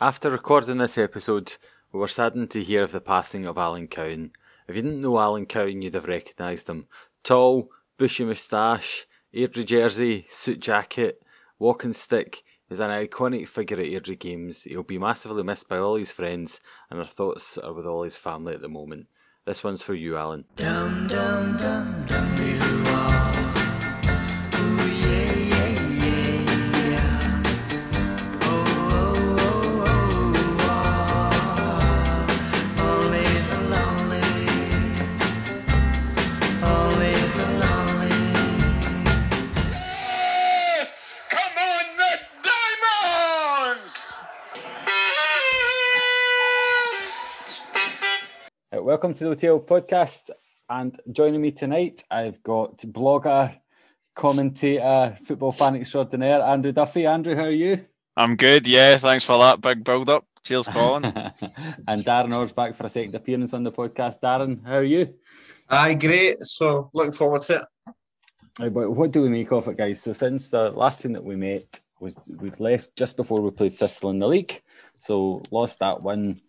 After recording this episode, we were saddened to hear of the passing of Alan Cowan. If you didn't know Alan Cowan, you'd have recognised him. Tall, bushy moustache, Airdrie jersey, suit jacket, walking stick. He's an iconic figure at Airdrie Games. He'll be massively missed by all his friends, and our thoughts are with all his family at the moment. This one's for you, Alan. Dum, dum, dum, welcome to the OTL podcast. And joining me tonight, I've got blogger, commentator, football fan extraordinaire, Andrew Duffy. Andrew, how are you? I'm good, yeah. Thanks for that big build up. Cheers, Colin. and Darren Orr's back for a second appearance on the podcast. Darren, how are you? Aye, great. So looking forward to it. Right, But what do we make of it, guys? So since the last time that we met, we we left just before we played Thistle in the league. So lost that one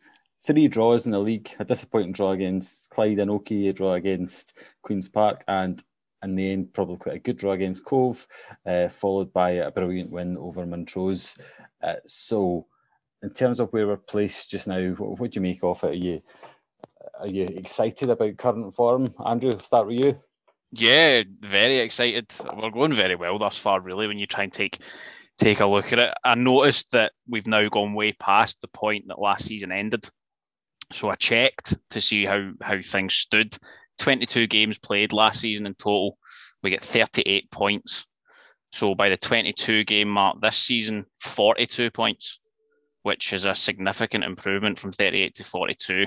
three draws in the league, a disappointing draw against Clyde and Oki, a draw against Queen's Park, and in the end, probably quite a good draw against Cove, uh, followed by a brilliant win over Montrose. Uh, so, in terms of where we're placed just now, what, what do you make of it? Are you are you excited about current form? Andrew, start with you. Yeah, very excited. We're going very well thus far, really. When you try and take take a look at it, I noticed that we've now gone way past the point that last season ended. So I checked to see how how things stood. 22 games played last season in total. We get 38 points. So by the 22 game mark this season, 42 points, which is a significant improvement from 38 to 42.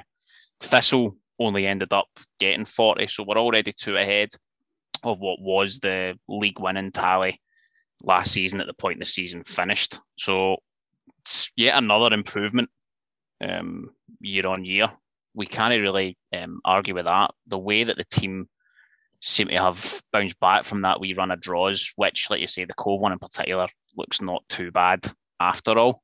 Thistle only ended up getting 40, so we're already two ahead of what was the league winning tally last season at the point the season finished. So it's yet another improvement um, year on year. We can't really um, argue with that. The way that the team seem to have bounced back from that we run of draws, which, like you say, the Cove one in particular looks not too bad after all,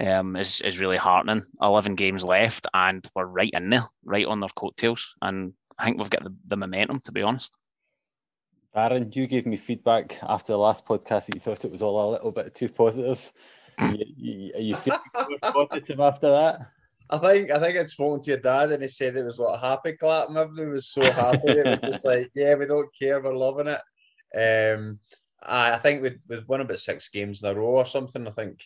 um, is, is really heartening. 11 games left, and we're right in there, right on their coattails. And I think we've got the, the momentum, to be honest. Darren, you gave me feedback after the last podcast that you thought it was all a little bit too positive you, you, are you feeling positive after that? I think I think I'd spoken to your dad and he said it was like a happy clap and everything was so happy. it was just like, yeah, we don't care, we're loving it. Um, I, I think we'd, we'd won about six games in a row or something. I think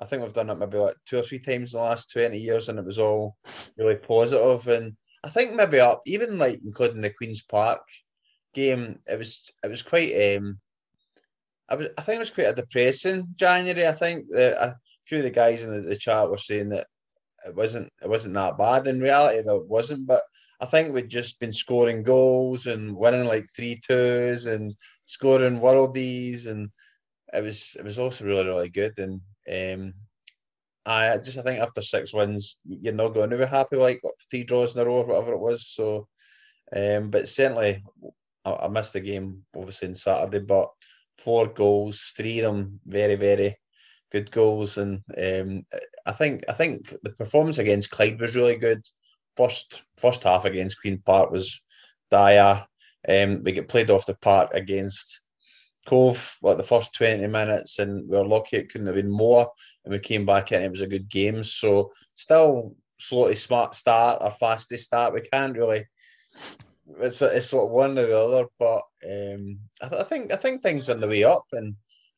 I think we've done it maybe like two or three times in the last 20 years and it was all really positive. And I think maybe up, even like including the Queen's Park game, it was it was quite um I, was, I think it was quite a depressing January. I think that a few of the guys in the, the chat were saying that it wasn't it wasn't that bad. In reality, though, it wasn't. But I think we'd just been scoring goals and winning like three twos and scoring worldies, and it was it was also really really good. And um, I just I think after six wins, you're not going to be happy like three draws in a row or whatever it was. So, um, but certainly I, I missed the game obviously on Saturday, but four goals, three of them very, very good goals. And um, I think I think the performance against Clyde was really good. First first half against Queen Park was dire. Um, we get played off the park against Cove like the first 20 minutes and we were lucky it couldn't have been more and we came back in and it was a good game. So still slowly smart start or fastest start. We can't really it's it's sort of one or the other, but um, I, th- I, think I think things are on the way up, and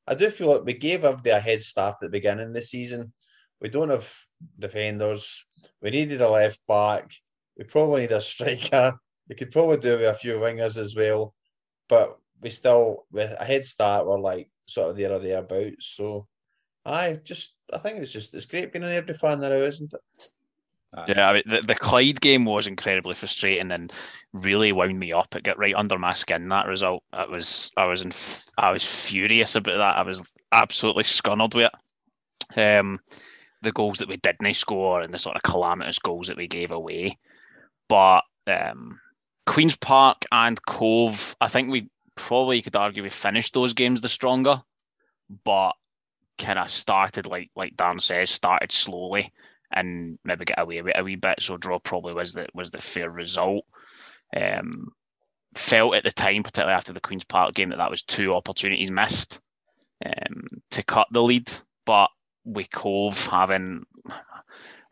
I do feel like we gave everybody a head start at the beginning of the season. We don't have defenders. We needed a left back. We probably need a striker. We could probably do with a few wingers as well, but we still with a head start. We're like sort of there or thereabouts. So, I just I think it's just it's great being an Airdrie fan now, isn't it? Yeah, I mean, the, the Clyde game was incredibly frustrating and really wound me up. It got right under my skin. That result, I was, I was, in, I was furious about that. I was absolutely scunnered with it. Um, the goals that we didn't score and the sort of calamitous goals that we gave away. But um, Queens Park and Cove, I think we probably could argue we finished those games the stronger. But kind of started like like Dan says, started slowly and maybe get away with a wee bit. So draw probably was the was the fair result. Um, felt at the time, particularly after the Queens Park game, that that was two opportunities missed um, to cut the lead. But with Cove having,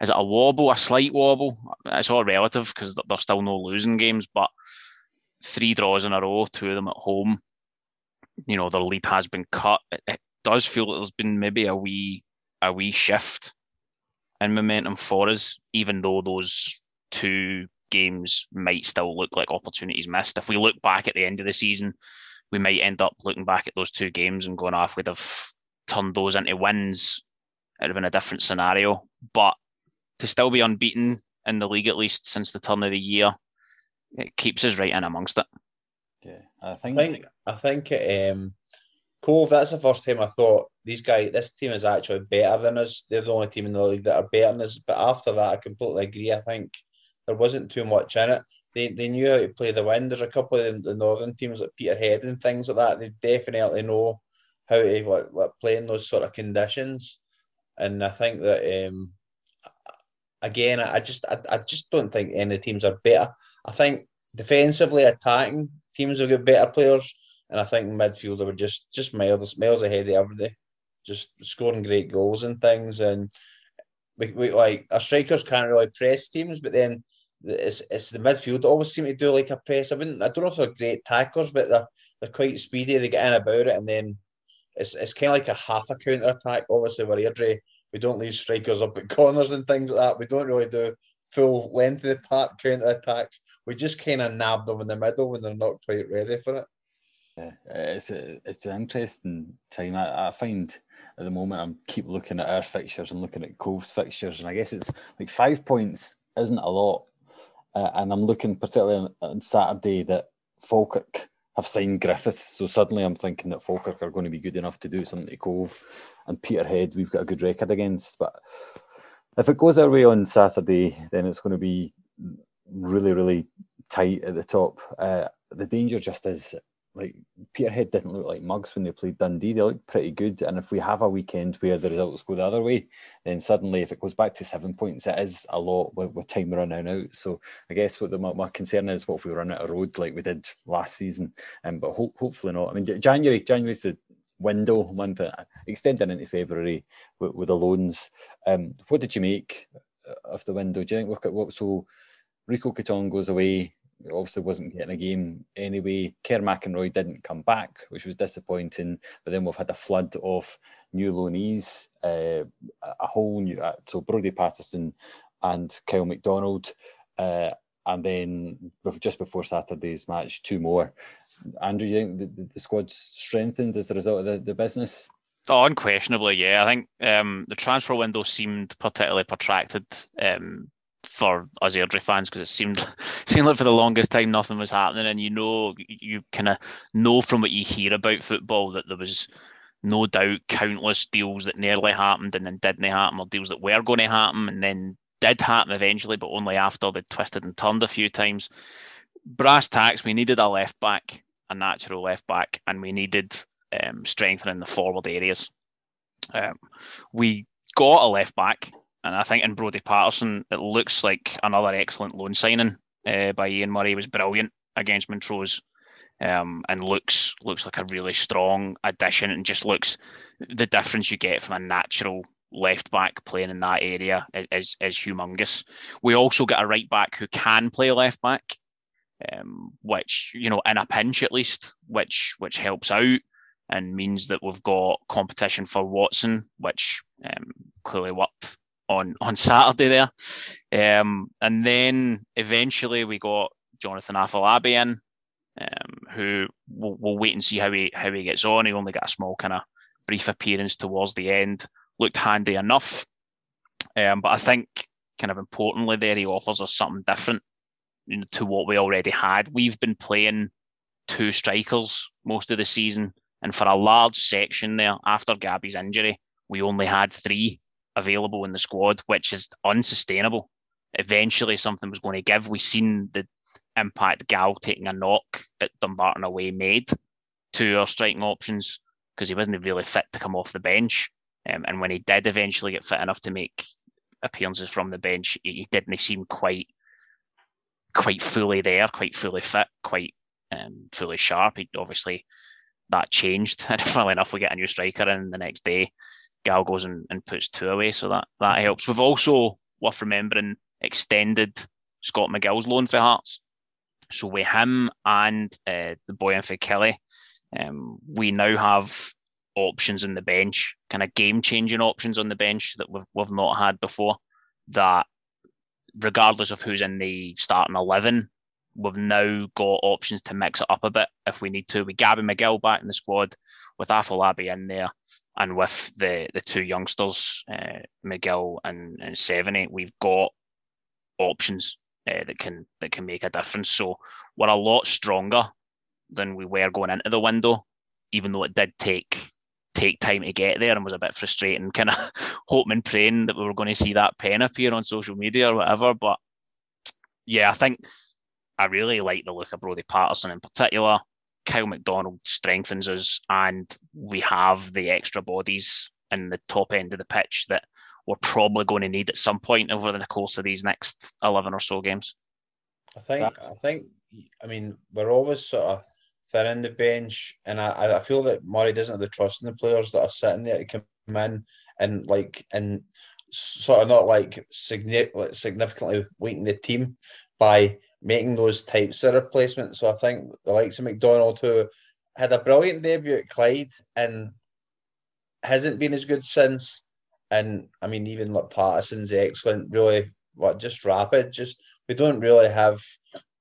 is it a wobble, a slight wobble? It's all relative because there's still no losing games, but three draws in a row, two of them at home. You know, the lead has been cut. It, it does feel there's been maybe a wee a wee shift in momentum for us, even though those two games might still look like opportunities missed. If we look back at the end of the season, we might end up looking back at those two games and going off, we'd have turned those into wins. It would have been a different scenario. But to still be unbeaten in the league, at least since the turn of the year, it keeps us right in amongst it. Yeah, I think. I think. I think um, Cove. That's the first time I thought these guys. This team is actually better than us. They're the only team in the league that are better than us. But after that, I completely agree. I think there wasn't too much in it. They, they knew how to play the wind. There's a couple of the, northern teams like Peterhead and things like that. They definitely know how to like, like play in those sort of conditions. And I think that um, again, I just I, I just don't think any teams are better. I think defensively attacking teams have got better players, and I think midfield they were just just miles miles ahead of everybody, just scoring great goals and things. And we, we like our strikers can't really press teams, but then it's, it's the midfield always seem to do like a press. I wouldn't I don't know if they're great tacklers, but they're they're quite speedy. They get in about it, and then it's it's kind of like a half a counter attack. Obviously, we're Airdrie, we don't leave strikers up at corners and things like that. We don't really do full length of the park counter attacks. We just kind of nab them in the middle when they're not quite ready for it. Yeah, it's a, it's an interesting time. I, I find at the moment I'm keep looking at our fixtures and looking at Cove's fixtures, and I guess it's like five points isn't a lot. Uh, and I'm looking particularly on, on, Saturday that Falkirk have signed Griffiths, so suddenly I'm thinking that Falkirk are going to be good enough to do something to Cove, and Peterhead we've got a good record against. But if it goes our way on Saturday, then it's going to be really, really tight at the top. Uh, the danger just is like Peterhead didn't look like mugs when they played Dundee. They looked pretty good. And if we have a weekend where the results go the other way, then suddenly if it goes back to seven points, it is a lot with, with time running out. So I guess what the, my, my, concern is what if we run out of road like we did last season. Um, but ho- hopefully not. I mean, January, January's the window month, uh, extending into February with, with the loans. Um, what did you make of the window? Do you think look at what so Rico Couton goes away? Obviously, wasn't getting a game anyway. Kerr McInroy didn't come back, which was disappointing. But then we've had a flood of new loanees, uh, a whole new uh, so Brody Paterson and Kyle McDonald, uh, and then just before Saturday's match, two more. Andrew, you think the, the squad's strengthened as a result of the, the business? Oh, unquestionably, yeah. I think um, the transfer window seemed particularly protracted um, for us Airdrie fans because it seemed seemed like for the longest time nothing was happening, and you know you kind of know from what you hear about football that there was no doubt countless deals that nearly happened and then didn't happen, or deals that were going to happen and then did happen eventually, but only after they twisted and turned a few times. Brass tacks, we needed a left back a natural left back, and we needed um, strengthening the forward areas. Um, we got a left back, and I think in Brody Paterson, it looks like another excellent loan signing uh, by Ian Murray. He was brilliant against Montrose. Um, and looks looks like a really strong addition, and just looks the difference you get from a natural left back playing in that area is, is, is humongous. We also get a right back who can play left back, um, which you know in a pinch at least, which which helps out and means that we've got competition for Watson, which um, clearly worked on on Saturday there, um, and then eventually we got Jonathan Afolabi in, um, who we'll, we'll, wait and see how he how he gets on. He only got a small kind of brief appearance towards the end, looked handy enough, um, but I think kind of importantly there he offers us something different to what we already had. We've been playing two strikers most of the season, and for a large section there after Gabby's injury, we only had three available in the squad, which is unsustainable. Eventually, something was going to give. We've seen the impact Gal taking a knock at Dumbarton away made to our striking options because he wasn't really fit to come off the bench. Um, and when he did eventually get fit enough to make appearances from the bench, he didn't seem quite quite fully there, quite fully fit, quite um, fully sharp. He, obviously, that changed. And funnily enough, we get a new striker in the next day. Gal goes and, and puts two away, so that that helps. We've also worth remembering extended Scott McGill's loan for Hearts. So with him and uh, the boy in for Kelly, um, we now have options in the bench, kind of game changing options on the bench that we've we've not had before. That regardless of who's in the starting eleven, we've now got options to mix it up a bit if we need to. With Gabby McGill back in the squad, with Afolabi in there, and with the the two youngsters, uh, McGill and, and Devaney, we've got options uh, that can that can make a difference. So we're a lot stronger than we were going into the window, even though it did take take time to get there and was a bit frustrating, kind of hoping and praying that we were going to see that pen appear on social media or whatever. But yeah, I think I really like the look of Brody Paterson in particular. Kyle McDonald strengthens us, and we have the extra bodies in the top end of the pitch that we're probably going to need at some point over the course of these next eleven or so games. I think. I think. I mean, we're always sort of thin the bench, and I, I feel that Murray doesn't have the trust in the players that are sitting there to come in and like and sort of not like significantly weaken the team by making those types of replacements. So I think the likes of McDonald, who had a brilliant debut at Clyde and hasn't been as good since. And I mean, even like Paterson's excellent, really, what just rapid. Just we don't really have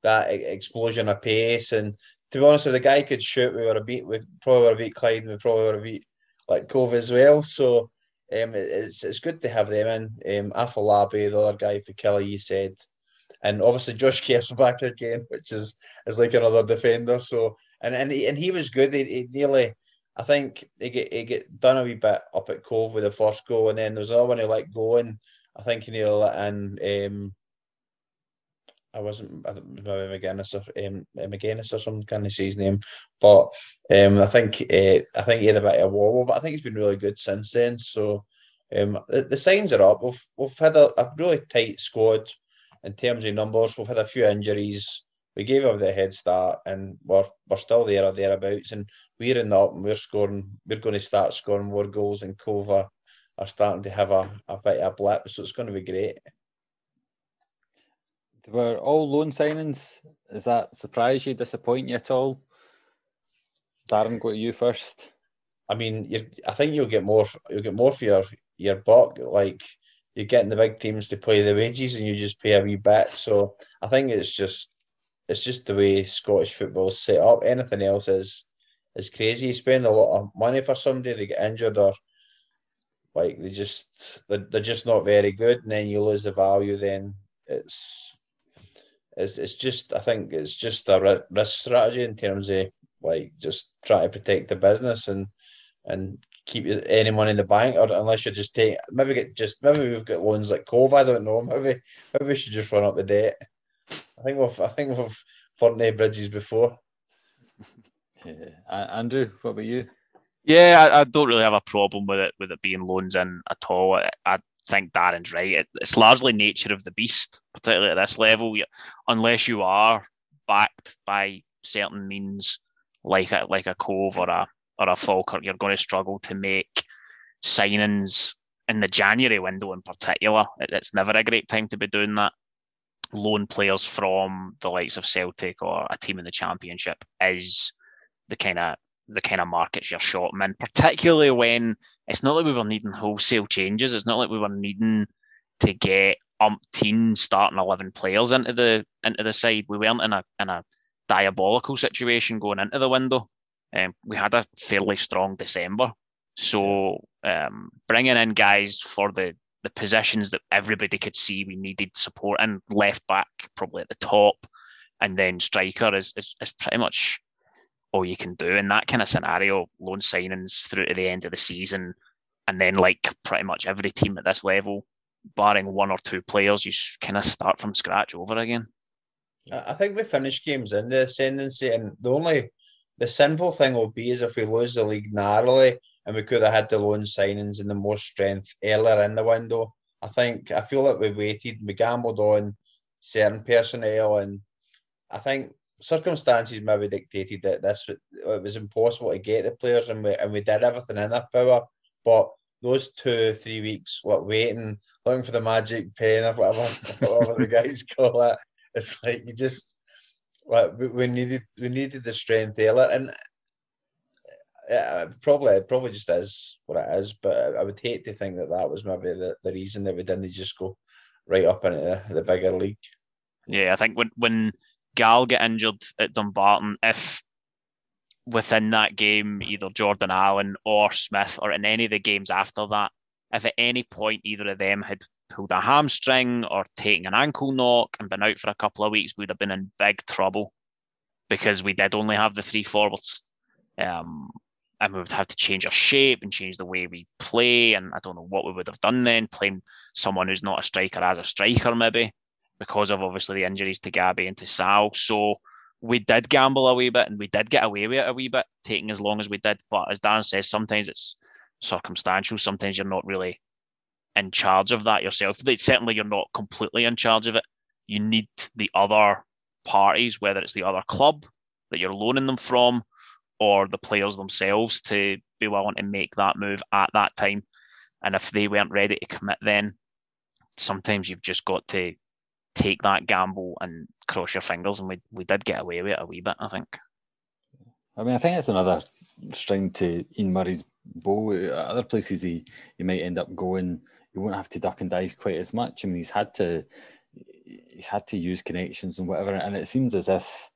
that explosion of pace. And to be honest, if the guy could shoot, we would have beat. We probably would have beat Clyde. And we probably would have beat like Cove as well. So um, it's it's good to have them in. Um, Afolabi, the other guy for Kelly, you said and obviously Josh Kerr's back again, which is is like another defender. So and and he, and he was good. He, he nearly, I think he get he get done a wee bit up at Cove with the first goal, and then there's another one he let go, and I think he nearly let. Um, I wasn't I maybe McGinnis or um, McGuinness or some kind of his name, but um, I think uh, I think he had a bit of a wobble, but I think he's been really good since then. So um, the, the signs are up. We've we've had a, a really tight squad in terms of numbers, we've had a few injuries. We gave up the head start, and we're we're still there or thereabouts. And we're in the up, and we're scoring. We're going to start scoring more goals, and Cova are starting to have a, a bit of a blip. So it's going to be great. They were all loan signings. Does that surprise you, disappoint you at all? Darren, go to you first. I mean, I think you'll get more. You'll get more for your your buck. Like you're getting the big teams to play the wages and you just pay a wee bit. So I think it's just it's just the way Scottish football is set up. Anything else is is crazy. You spend a lot of money for somebody, they get injured or like they just they're, they're just not very good, and then you lose the value. Then it's it's it's just I think it's just a risk strategy in terms of like just try to protect the business and and keep any money in the bank, or unless you just take maybe get just maybe we've got loans like Cove. I don't know. Maybe maybe we should just run up the debt. I think we've I think we've burnt bridges before. Yeah. Andrew, what about you? Yeah, I, I, don't really have a problem with it with it being loans in at all. I, I think Darren's right. It, it's largely nature of the beast, particularly at this level. You, unless you are backed by certain means, like a like a Cove or a or a Falkirk, you're going to struggle to make signings in the January window in particular. It's never a great time to be doing that. Loan players from the likes of Celtic or a team in the Championship is the kind of the kind of markets you're short in, particularly when it's not like we were needing wholesale changes. It's not like we were needing to get umpteen starting eleven players into the into the side. We weren't in a in a diabolical situation going into the window. Um, we had a fairly strong December, so um, bringing in guys for the the positions that everybody could see we needed support and left back probably at the top, and then striker is, is, is pretty much all you can do in that kind of scenario. Loan signings through to the end of the season, and then like pretty much every team at this level, barring one or two players, you kind of start from scratch over again. I think we finished games in the ascendancy, and the only the sinful thing will be is if we lose the league narrowly and we could have had the loan signings and the more strength earlier in the window. I think I feel like we waited, we gambled on certain personnel, and I think circumstances maybe dictated that this it was impossible to get the players, and we and we did everything in our power. But those two three weeks, what waiting, looking for the magic pen or whatever, whatever the guys call it, it's like you just like we needed we needed the strength earlier, and yeah, probably it probably just is what it is. But I would hate to think that that was maybe the, the reason that we didn't just go right up into the, the bigger league. Yeah, I think when when Gal get injured at Dumbarton, if within that game either Jordan Allen or Smith or in any of the games after that, if at any point either of them had pulled a hamstring or taking an ankle knock and been out for a couple of weeks, we'd have been in big trouble because we did only have the three forwards. Um, and we would have to change our shape and change the way we play. And I don't know what we would have done then, playing someone who's not a striker as a striker, maybe, because of obviously the injuries to Gabby and to Sal. So we did gamble a wee bit and we did get away with it a wee bit, taking as long as we did. But as Dan says, sometimes it's circumstantial. Sometimes you're not really in charge of that yourself. Certainly, you're not completely in charge of it. You need the other parties, whether it's the other club that you're loaning them from or the players themselves to be willing to make that move at that time. And if they weren't ready to commit, then sometimes you've just got to take that gamble and cross your fingers. And we, we did get away with it a wee bit, I think. I mean, I think it's another string to Ian Murray's bow. Other places he, he might end up going, he won't have to duck and dive quite as much. I mean, he's had to he's had to use connections and whatever. And it seems as if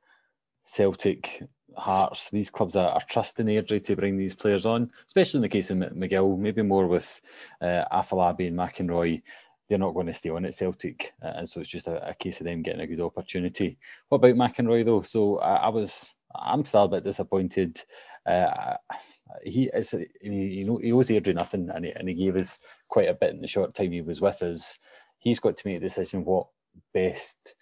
Celtic Hearts, these clubs are, are trusting Airdrie to bring these players on, especially in the case of McGill, maybe more with uh, Afolabi and McInroy. They're not going to stay on at Celtic, uh, and so it's just a, a, case of them getting a good opportunity. What about McInroy though? So I, I was, I'm still a bit disappointed. Uh, he is, he, he owes Airdrie nothing, and he, and he gave us quite a bit in the short time he was with us. He's got to make a decision what best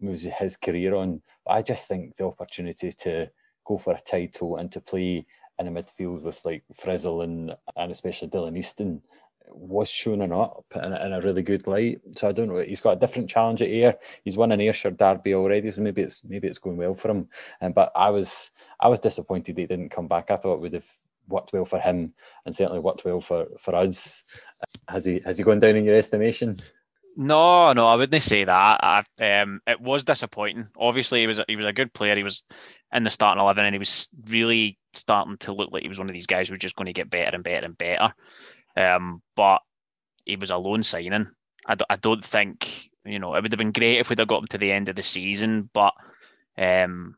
moves his career on. But I just think the opportunity to go for a title and to play in a midfield with like Frizzell and and especially Dylan Easton was showing up in a, in a really good light. So I don't know. He's got a different challenge at Ayr. He's won an Ayrshire derby already, so maybe it's maybe it's going well for him. Um, but I was I was disappointed he didn't come back. I thought it would have worked well for him and certainly worked well for for us. Has he has he gone down in your estimation? No, no, I wouldn't say that. I, um, it was disappointing. Obviously, he was he was a good player. He was in the starting eleven, and he was really starting to look like he was one of these guys who was just going to get better and better and better. Um, but he was a loan signing. I d- I don't think you know it would have been great if we'd have got him to the end of the season, but um,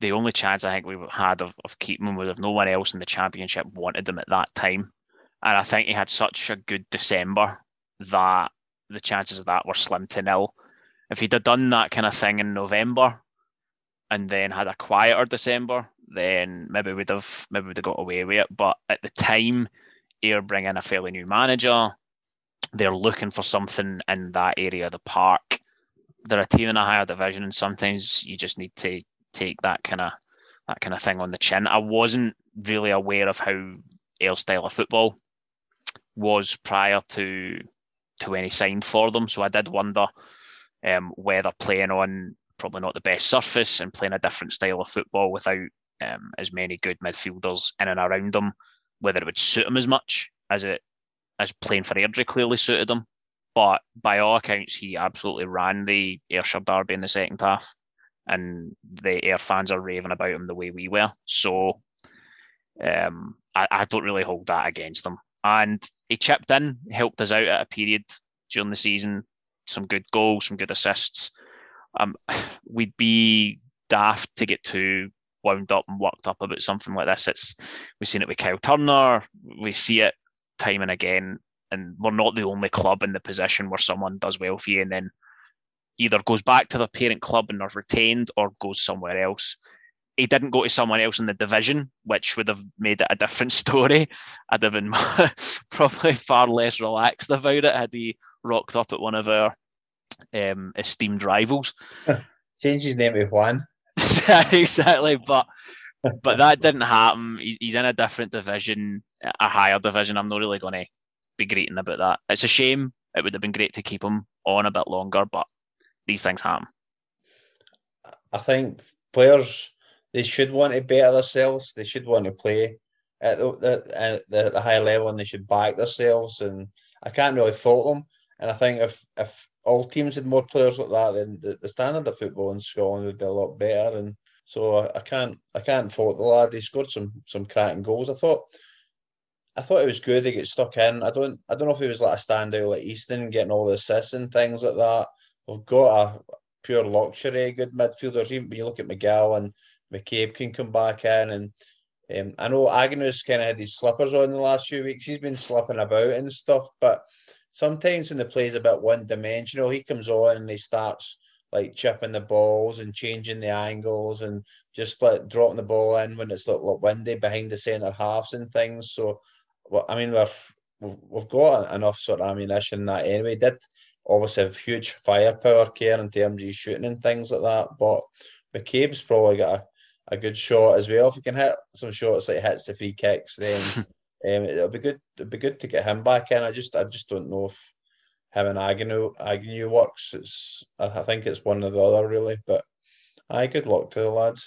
the only chance I think we had of, of keeping him was if no one else in the championship wanted him at that time. And I think he had such a good December that the chances of that were slim to nil. If he'd have done that kind of thing in November and then had a quieter December, then maybe we'd have maybe we'd have got away with it. But at the time, Ayr bring in a fairly new manager. They're looking for something in that area of the park. They're a team in a higher division, and sometimes you just need to take that kind of that kind of thing on the chin. I wasn't really aware of how Ayr style of football was prior to to any sign for them. So I did wonder um, whether playing on probably not the best surface and playing a different style of football without um, as many good midfielders in and around them, whether it would suit him as much as it as playing for Airdrie clearly suited him. But by all accounts, he absolutely ran the Ayrshire derby in the second half, and the Ayr fans are raving about him the way we were. So um, I, I, don't really hold that against him and he chipped in, helped us out at a period during the season. Some good goals, some good assists. Um, we'd be daft to get too wound up and worked up about something like this. It's we've seen it with Kyle Turner. We see it time and again, and we're not the only club in the position where someone does well for you and then either goes back to the parent club and are retained or goes somewhere else he didn't go to someone else in the division, which would have made it a different story. I'd have been probably far less relaxed about it had he rocked up at one of our um, esteemed rivals. Change his name to Juan. exactly, but but that didn't happen. He's in a different division, a higher division. I'm not really going to be greeting about that. It's a shame. It would have been great to keep him on a bit longer, but these things happen. I think players they should want to better themselves. They should want to play at the, at the, the higher level, and they should back themselves. And I can't really fault them. And I think if if all teams had more players like that, then the, the standard of football in Scotland would be a lot better. And so I, I can't I can't fault the lad. He scored some some cracking goals. I thought I thought it was good to get stuck in. I don't I don't know if he was like a standout like Easton getting all the assists and things like that. We've got a pure luxury good midfielders. Even when you look at Miguel and McCabe can come back in and um, I know Agnews kind of had his slippers on the last few weeks. He's been slipping about and stuff, but sometimes when the play's a bit one dimensional, he comes on and he starts like chipping the balls and changing the angles and just like dropping the ball in when it's like, like windy behind the centre halves and things. So, well, I mean, we've we've got enough sort of ammunition that anyway. Did obviously have huge firepower Kerr in terms of shooting and things like that, but McCabe's probably got a, a good shot as well. If he can hit some shots like hits the free kicks, then um, it'll be good. It'll be good to get him back in. I just I just don't know if him and Agnew Agnew works. It's I think it's one or the other really, but I good luck to the lads.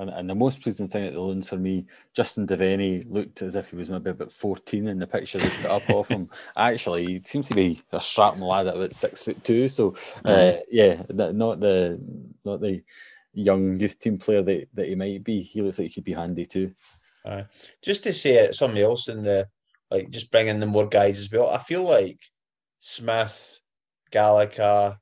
And, and the most pleasing thing at the loans for me, Justin Devaney looked as if he was maybe about 14 in the picture they put up of him. Actually, he seems to be a strapping lad at about six foot two. So, uh, yeah, not the not the young youth team player that, that he might be. He looks like he could be handy too. Uh, just to say it, somebody else in the like, just bringing in more guys as well. I feel like Smith, Gallagher,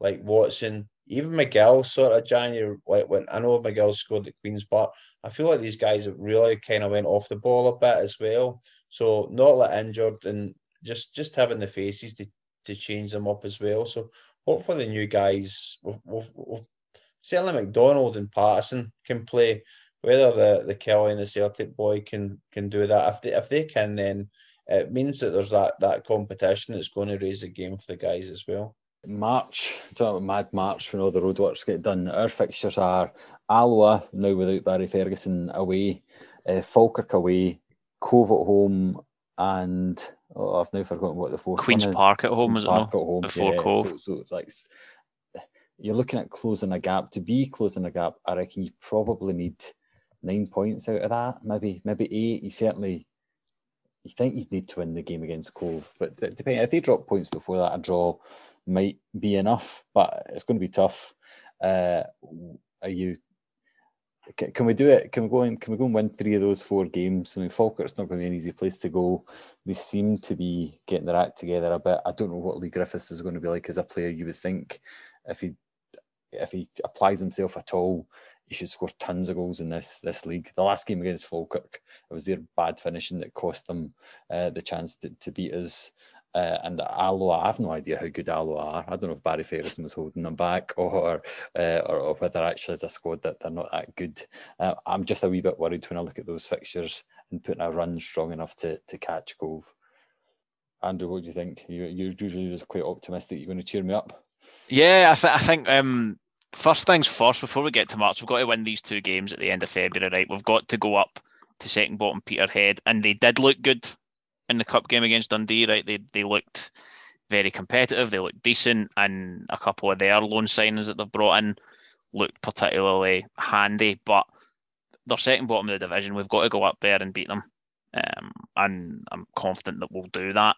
like Watson, even Miguel sort of January, like when I know Miguel scored at Queen's Park, I feel like these guys have really kind of went off the ball a bit as well. So not like injured and just just having the faces to, to change them up as well. So hopefully the new guys, we've, we've, we've, certainly McDonald and Paterson can play. Whether the the Kelly and the Celtic boy can can do that, if they if they can, then it means that there's that that competition that's going to raise the game for the guys as well. March, mad March when all the roadworks get done. Our fixtures are Alloa now without Barry Ferguson away, uh, Falkirk away, Cove at home, and oh, I've now forgotten what the fourth Queens Park at home Queen's is Park it at home before yeah, Cove. So, so it's like you're looking at closing a gap. To be closing a gap, I reckon you probably need nine points out of that, maybe maybe eight. You certainly you think you need to win the game against Cove, but depending if they drop points before that, a draw might be enough. But it's going to be tough. Uh, are you? Can we do it? Can we go and can we go and win three of those four games? I mean, Falkirk's not going to be an easy place to go. They seem to be getting their act together a bit. I don't know what Leigh Griffiths is going to be like as a player. You would think if he if he applies himself at all, he should score tons of goals in this this league. The last game against Falkirk, it was their bad finishing that cost them uh, the chance to, to beat us. Uh, and Alloa, I have no idea how good Alloa are. I don't know if Barry Ferguson was holding them back or, uh, or, or whether actually as a squad that they're not that good. Uh, I'm just a wee bit worried when I look at those fixtures and putting a run strong enough to to catch Cove. Andrew, what do you think? You, you're usually just quite optimistic. You're going to cheer me up. Yeah, I, th- I think um, first things first, before we get to March, we've got to win these two games at the end of February, right? We've got to go up to second bottom Peterhead, and they did look good in the cup game against Dundee, right? They they looked very competitive, they looked decent, and a couple of their loan signings that they've brought in looked particularly handy. But they're second bottom of the division. We've got to go up there and beat them, um, and I'm confident that we'll do that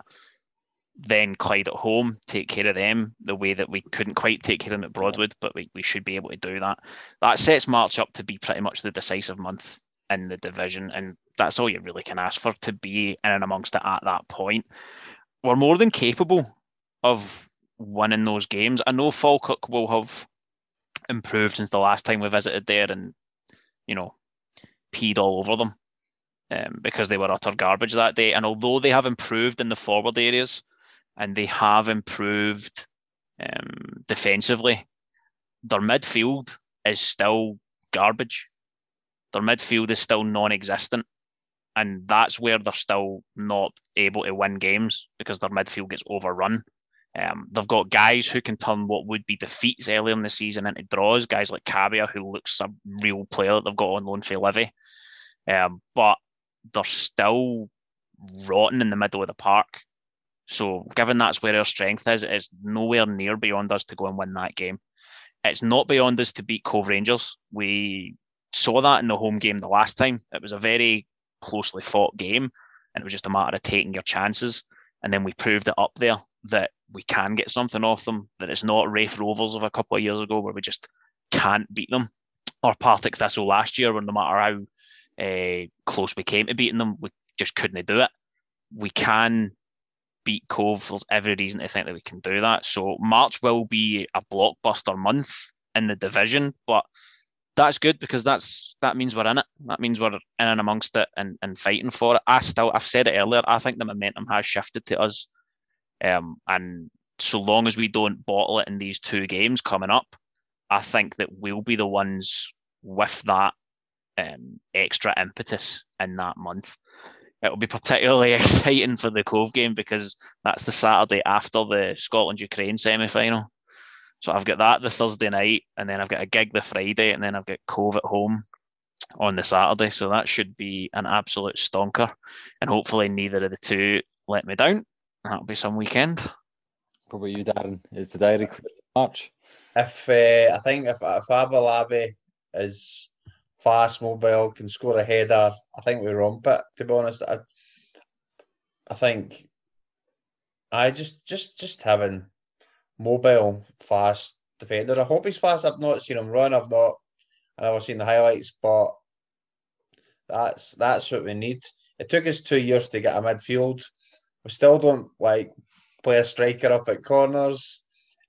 then Clyde at home, take care of them the way that we couldn't quite take care of them at Broadwood, but we, we should be able to do that. That sets March up to be pretty much the decisive month in the division, and that's all you really can ask for to be in and amongst it at that point. We're more than capable of winning those games. I know Falkirk will have improved since the last time we visited there and, you know, peed all over them um, because they were utter garbage that day. And although they have improved in the forward areas, and they have improved um, defensively. Their midfield is still garbage. Their midfield is still non-existent, and that's where they're still not able to win games because their midfield gets overrun Um, they've got guys who can turn what would be defeats earlier in the season into draws. Guys like Cabia, who looks a real player that they've got on loan for Livy, um, but they're still rotten in the middle of the park. So, given that's where our strength is, it's nowhere near beyond us to go and win that game. It's not beyond us to beat Cove Rangers. We saw that in the home game the last time. It was a very closely fought game, and it was just a matter of taking your chances. And then we proved it up there that we can get something off them, that it's not Raith Rovers of a couple of years ago where we just can't beat them, or Partick Thistle last year, where no matter how uh, close we came to beating them, we just couldn't do it. We can beat Cove. There's every reason to think that we can do that. So March will be a blockbuster month in the division, but that's good because that's that means we're in it. That means we're in and amongst it and, and fighting for it. I still, I've said it earlier. I think the momentum has shifted to us, um, and so long as we don't bottle it in these two games coming up, I think that we'll be the ones with that um, extra impetus in that month. It'll be particularly exciting for the Cove game because that's the Saturday after the Scotland Ukraine semi final. So I've got that the Thursday night, and then I've got a gig the Friday, and then I've got Cove at home on the Saturday. So that should be an absolute stonker. And hopefully, neither of the two let me down. That'll be some weekend. What about you, Darren? Is the diary clear March? If uh, I think if if Abalabi is fast, mobile, can score a header, I think we romp it. To be honest, I I think I just just just having mobile, fast defender. I hope he's fast. I've not seen him run. I've not. I've never seen the highlights, but that's that's what we need. It took us two years to get a midfield. We still don't like play a striker up at corners,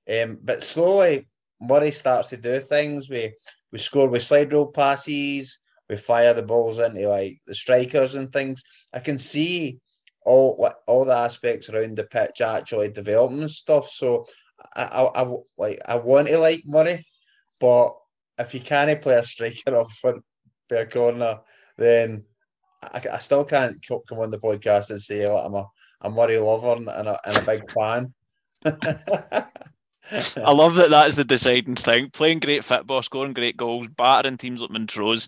um, but slowly Murray starts to do things. We we score with slide rule passes. We fire the balls into like the strikers and things. I can see all all the aspects around the pitch actually developing stuff. So I, I, I like I want to like Murray, but if you can't play a striker off front by a corner, then I, I still can't come on the podcast and say like, I'm a, a Murray lover and a, and a big fan. I love that that is the deciding thing. Playing great football, scoring great goals, battering teams like Montrose,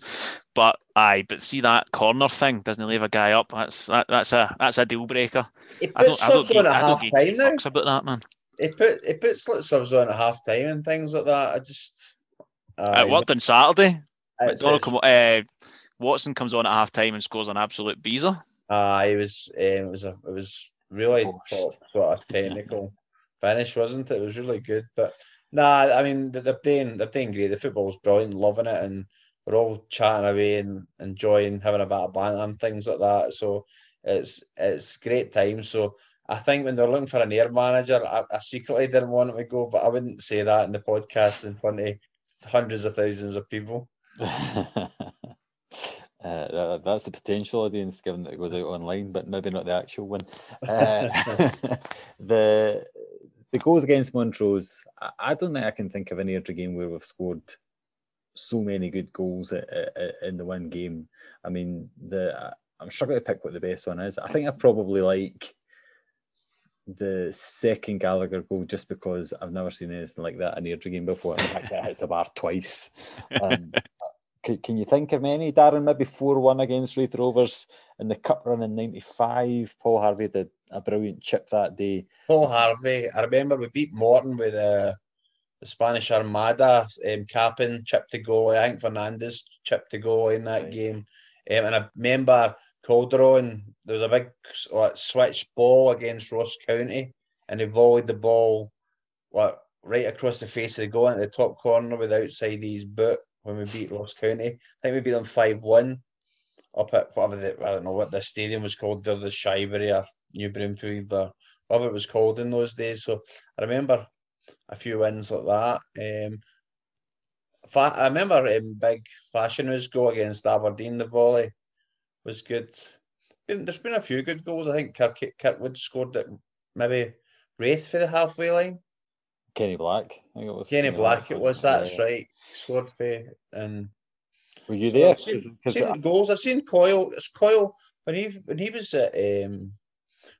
but aye, but see that corner thing doesn't leave a guy up. That's that, that's a that's a deal breaker. It puts I don't, I don't, on a half time now. About that man he put he puts like subs on at half time and things like that. I just uh, it worked on Saturday. come, uh, Watson comes on at half time and scores an absolute beezer. Ah, uh, it was um, it was a it was really top, sort of technical finish, wasn't it? It was really good. But nah, I mean they're doing they're doing great. The football's brilliant, loving it, and we're all chatting away and enjoying having a bit of banter and things like that. So it's it's great time. So I think when they're looking for an Ayr manager, I, I, secretly didn't want him to go, but I wouldn't say that in the podcast in front of hundreds of thousands of people. uh, that's the potential audience, given that it goes out online, but maybe not the actual one. Uh, the the goals against Montrose, I, don't think I can think of any other game where we've scored so many good goals in the one game. I mean, the I'm struggling to pick what the best one is. I think I probably like the second Gallagher goal just because I've never seen anything like that in a game before. In fact, that hits a bar twice. Um, can, can, you think of any, Darren? Maybe 4 1 against Raith Rovers in the cup run in 95. Paul Harvey did a brilliant chip that day. Paul Harvey, I remember we beat Morton with uh, the Spanish Armada um, capping chip to go. I think Fernandez chip to go in that right. game. Um, and I remember Calderon, there was a big like, switch ball against Ross County, and he volleyed the ball what right across the face of the goal into the top corner with outside his boot when we beat Ross County. I think we beat them 5 1 up at whatever the, I don't know what the stadium was called there, the Shyberry or New Broomfield or whatever it was called in those days. So I remember a few wins like that. Um, I remember um, big fashion was go against Aberdeen the volley was good. Been, There's been a few good goals. I think Kirk, Kirkwood scored it maybe Raith for the halfway line. Kenny Black. I think it was Kenny, Black. It was. That's yeah. right. Scored for and. Were you so there? I've seen, seen I... goals. I've seen Coyle. It's Coyle when he when he was at um,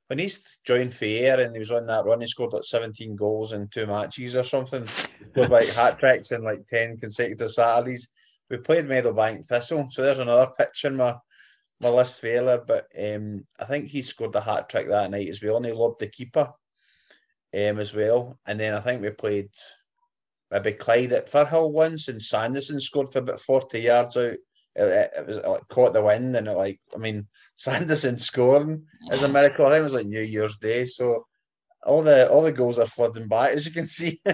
when he joined Fair and he was on that run, he scored like 17 goals in two matches or something. Scored like hat tricks in like 10 consecutive Saturdays. We played Meadowbank Thistle, so there's another pitch in my my list failure. But um, I think he scored the hat trick that night as well, and he lobbed the keeper um, as well. And then I think we played maybe Clyde at Firhill once, and Sanderson scored for about 40 yards out it, it was like caught the wind and it like I mean Sanderson scoring is a miracle. I think it was like New Year's Day. So all the all the goals are flooding by, as you can see.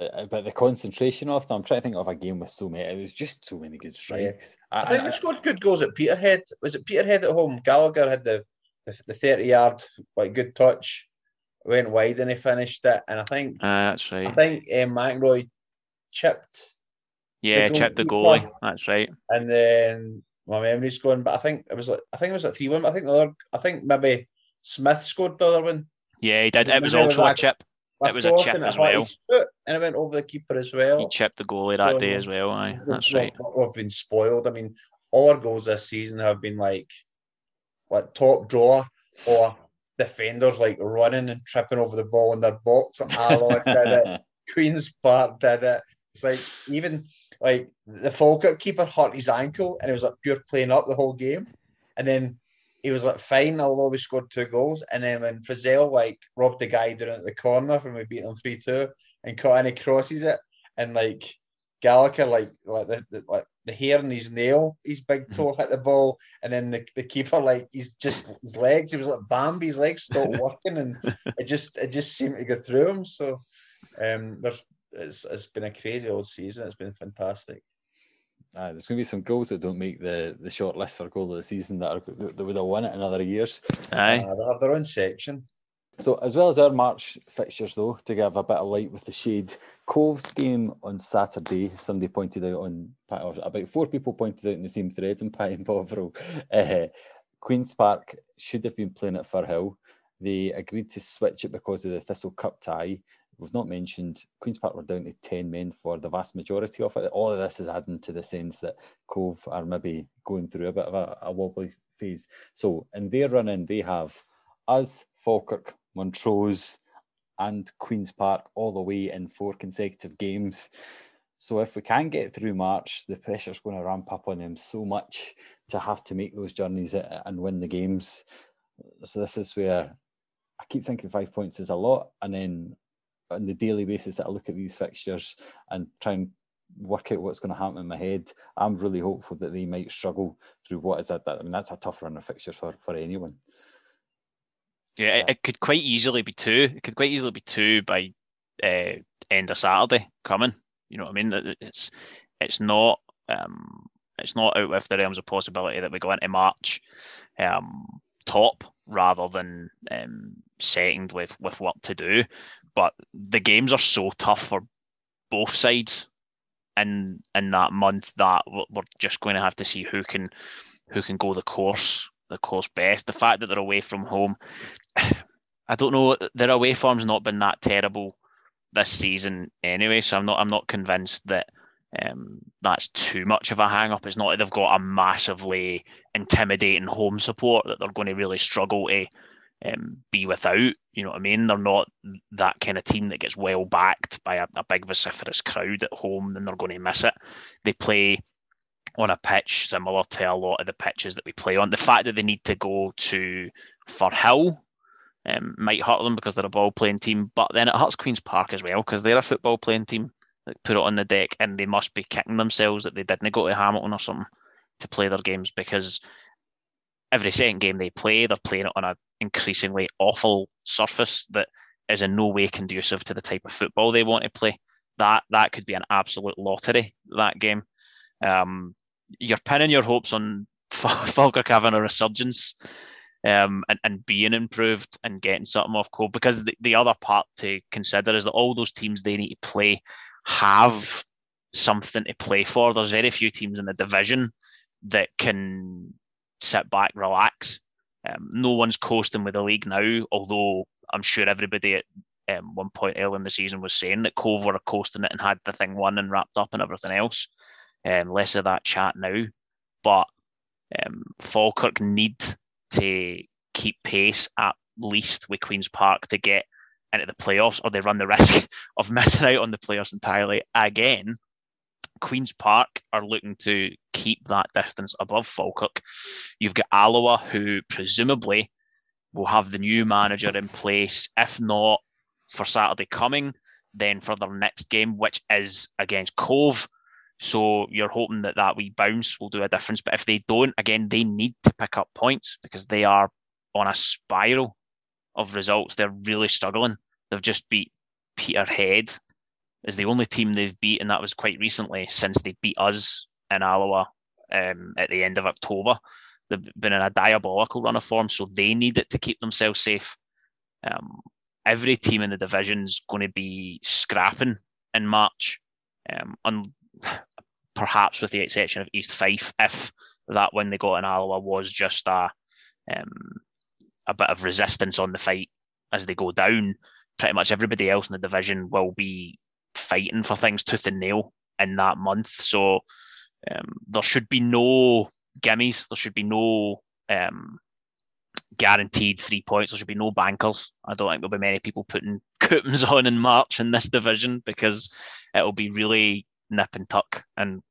Uh, uh, but the concentration of them, I'm trying to think of a game with so many. It was just so many good strikes. Yeah. I, I, think I, we scored good goals at Peterhead. Was it Peterhead at home? Gallagher had the the, the 30 yard like good touch, went wide and he finished it. And I think uh, that's right. I think um, McEnroy chipped yeah, check the goalie. That's right. And then my memory's going, but I think it was like I think it was like three one. I think the other, I think maybe Smith scored the other one. Yeah, he did. It was also a chip. It was a chip as well. and it went over the keeper as well. He chipped the goalie that so, day as well. Aye, that's we've, right. We've been spoiled. I mean, all our goals this season have been like, like top drawer or defenders like running and tripping over the ball in their box. Alloa did it. Queens Park did it. It's like even like the Falkirk keeper hurt his ankle and it was like pure playing up the whole game. And then he was like fine, although we scored two goals. And then when Frizzell like robbed the guy down at the corner when we beat them 3 2 and caught he crosses it and like Gallagher like like the, the like the hair in his nail, his big mm-hmm. toe hit the ball, and then the, the keeper like he's just his legs, he was like Bambi, his legs stopped working, and it just it just seemed to go through him. So um, there's it's it's been a crazy old season. It's been fantastic. Uh, there's going to be some goals that don't make the, the short list for goal of the season that, are, that would have won it in other years. Aye. Uh, they'll have their own section. So, as well as our March fixtures, though, to give a bit of light with the shade, Cove's game on Saturday, somebody pointed out on, about four people pointed out in the same thread Pat and Bovril. Uh, Queen's Park should have been playing at Firhill. They agreed to switch it because of the Thistle Cup tie. We've not mentioned Queen's Park were down to 10 men for the vast majority of it. All of this is adding to the sense that Cove are maybe going through a bit of a, a wobbly phase. So in their run in, they have us, Falkirk, Montrose, and Queen's Park all the way in four consecutive games. So if we can get through March, the pressure's going to ramp up on them so much to have to make those journeys and win the games. So this is where I keep thinking five points is a lot, and then on the daily basis that I look at these fixtures and try and work out what's going to happen in my head, I'm really hopeful that they might struggle through what is that. I mean, that's a tough run of fixtures for for anyone. Yeah, it, it could quite easily be two. It could quite easily be two by uh, end of Saturday coming. You know what I mean? It's it's not um, it's not out with the realms of possibility that we go into March um, top rather than um, second with with what to do. But the games are so tough for both sides in in that month that we're just going to have to see who can who can go the course the course best. The fact that they're away from home, I don't know. Their away form's not been that terrible this season anyway, so I'm not I'm not convinced that um, that's too much of a hang up. It's not like they've got a massively intimidating home support that they're going to really struggle to um, be without. You know what I mean? They're not that kind of team that gets well backed by a, a big vociferous crowd at home, and they're going to miss it. They play on a pitch similar to a lot of the pitches that we play on. The fact that they need to go to Firhill um, might hurt them because they're a ball playing team, but then it hurts Queen's Park as well because they're a football playing team that put it on the deck and they must be kicking themselves that they didn't go to Hamilton or something to play their games because every second game they play, they're playing it on an increasingly awful surface that is in no way conducive to the type of football they want to play. That that could be an absolute lottery. That game, um, you're pinning your hopes on Falkirk having a resurgence um, and, and being improved and getting something off Cove because the, the other part to consider is that all those teams they need to play have something to play for. There's very few teams in the division that can sit back, relax. Um, no one's coasting with the league now, although I'm sure everybody at um, one point early in the season was saying that Cove were coasting it and had the thing won and wrapped up and everything else. Um, less of that chat now, but um, Falkirk need to keep pace at least with Queen's Park to get into the playoffs, or they run the risk of missing out on the playoffs entirely again. Queen's Park are looking to keep that distance above Falkirk. You've got Alloa, who presumably will have the new manager in place. If not for Saturday coming, then for their next game, which is against Cove. So you're hoping that that wee bounce will do a difference. But if they don't, again, they need to pick up points because they are on a spiral of results. They're really struggling. They've just beat Peterhead is the only team they've beat, and that was quite recently since they beat us in Alloa um, at the end of October. They've been in a diabolical run of form, so they need it to keep themselves safe. Um, every team in the division is going to be scrapping in March, um, perhaps with the exception of East Fife, if that win they got in Alloa was just a um, a bit of resistance on the fight as they go down. Pretty much everybody else in the division will be fighting for things tooth and nail in that month. So um, there should be no gimmies. There should be no um, guaranteed three points. There should be no bankers. I don't think there'll be many people putting coupons on in March in this division because it'll be really nip and tuck, and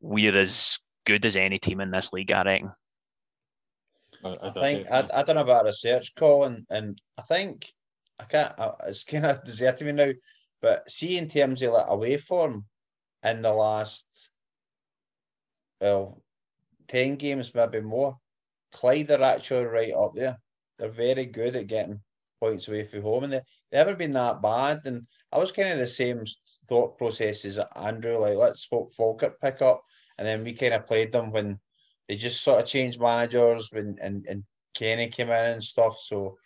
we're as good as any team in this league, I reckon. I, I think I, I don't know about research, Colin, and I think I can't. I, It's kind of deserting me now, but see in terms of like away form in the last well ten games, maybe more. Clyde are actually right up there. They're very good at getting points away from home, and they they have never been that bad. And I was kind of the same thought process as Andrew. Like, let's hope Falkirk pick up, and then we kind of played them when they just sort of changed managers when and and Kenny came in and stuff. So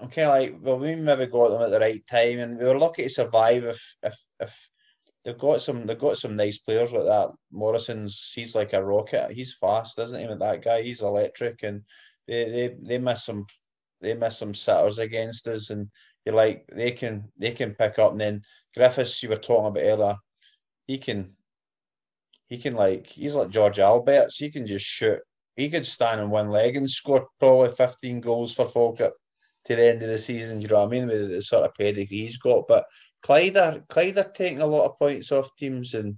I'm kind of like, well, we maybe got them at the right time, and we were lucky to survive. If if if they've got some, they've got some nice players like that. Morrison's, he's like a rocket. He's fast, isn't he? With that guy, he's electric, and they they they miss some, they miss some sitters against us, and you're like, they can they can pick up. And then Griffiths, you were talking about earlier, he can, he can like, he's like George Alberts. He can just shoot. He could stand on one leg and score probably 15 goals for Falkirk to the end of the season. you know what I mean? With the sort of pedigree he's got. But Clyde are Clyde are taking a lot of points off teams and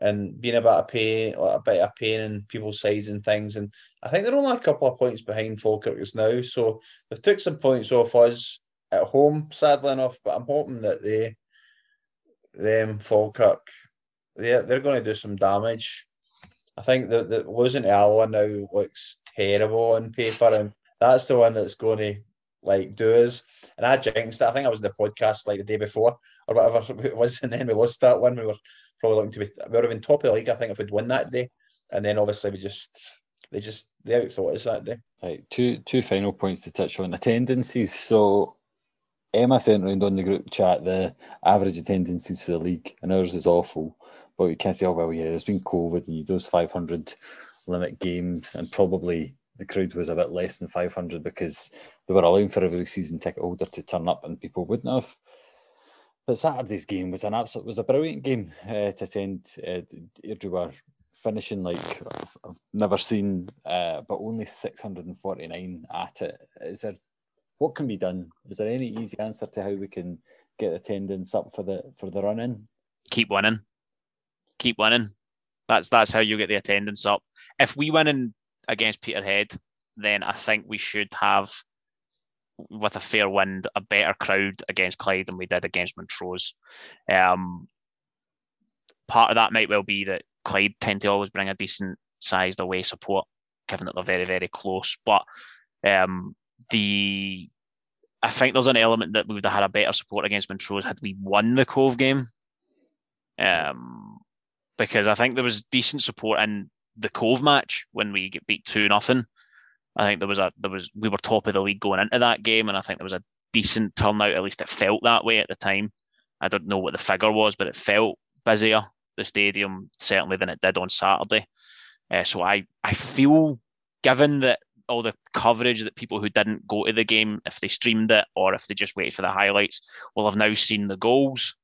and being about a pain, a bit of pain in people's sides and things. And I think they're only a couple of points behind Falkirk just now. So they've took some points off us at home, sadly enough. But I'm hoping that they, them Falkirk, they they're going to do some damage. I think that, that losing to Alloa now looks terrible on paper, and that's the one that's going to like doers. And I jinxed. I think I was in the podcast like the day before or whatever it was, and then we lost that one. We were probably looking to be we would have been top of the league, I think, if we'd won that day. And then obviously we just they just they outthought us that day. Right, two two final points to touch on attendances. So Emma sent around on the group chat the average attendances for the league, and ours is awful. But we can't say, oh well, yeah, there's been COVID and you those 500 limit games, and probably the crowd was a bit less than 500 because they were allowing for every season ticket holder to turn up and people wouldn't have. But Saturday's game was an absolute was a brilliant game uh, to attend. Uh, Airdrie were finishing like I've, I've never seen, uh, but only 649 at it. Is there what can be done? Is there any easy answer to how we can get attendance up for the for the run in? Keep winning, keep winning. That's that's how you get the attendance up. If we win in against Peterhead, then I think we should have, with a fair wind, a better crowd against Clyde than we did against Montrose. Um, part of that might well be that Clyde tend to always bring a decent sized away support, given that they're very, very close. But um, the I think there's an element that we would have had a better support against Montrose had we won the Cove game. Um, because I think there was decent support in the Cove match when we get beat two nothing. I think there was a there was we were top of the league going into that game, and I think there was a decent turnout. At least it felt that way at the time. I don't know what the figure was, but it felt busier the stadium certainly than it did on Saturday. Uh, so I I feel given that all the coverage that people who didn't go to the game, if they streamed it or if they just waited for the highlights, will have now seen the goals.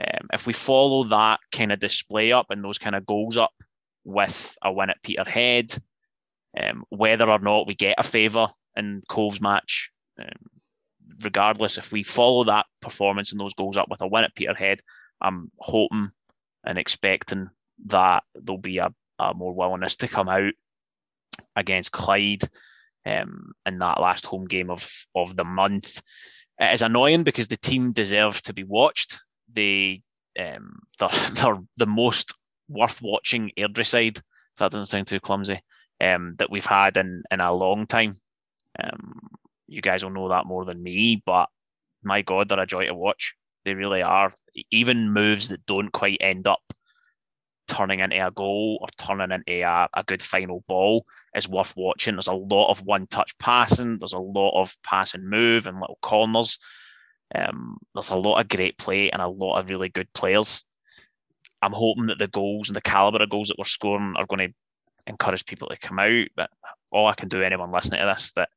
Um, if we follow that kind of display up and those kind of goals up, with a win at Peterhead, Um, whether or not we get a favour in Cove's match, um, regardless, if we follow that performance and those goals up with a win at Peterhead, I'm hoping and expecting that there'll be a, a more willingness to come out against Clyde um, in that last home game of, of the month. It is annoying because the team deserves to be watched. They um, they're, they're the most worth watching Airdrie side. If that doesn't sound too clumsy, um, that we've had in in a long time. Um, you guys will know that more than me, but my God, they're a joy to watch. They really are. Even moves that don't quite end up turning into a goal or turning into a, a good final ball is worth watching. There's a lot of one touch passing, there's a lot of pass and move and little corners. Um, there's a lot of great play and a lot of really good players. I'm hoping that the goals and the caliber of goals that we're scoring are going to encourage people to come out. But all I can do, anyone listening to this that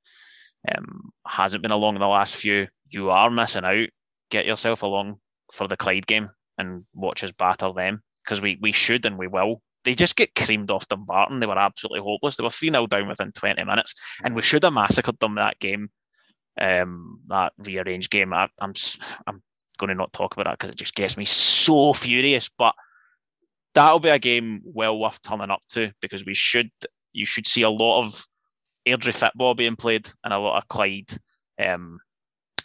um, hasn't been along in the last few, you are missing out. Get yourself along for the Clyde game and watch us batter them because we, we should and we will. They just get creamed off Dumbarton. They were absolutely hopeless. They were 3 0 down within 20 minutes, and we should have massacred them that game, um, that rearranged game. I, I'm, I'm going to not talk about that because it just gets me so furious. But that'll be a game well worth turning up to because we should you should see a lot of Airdrie football being played and a lot of Clyde um,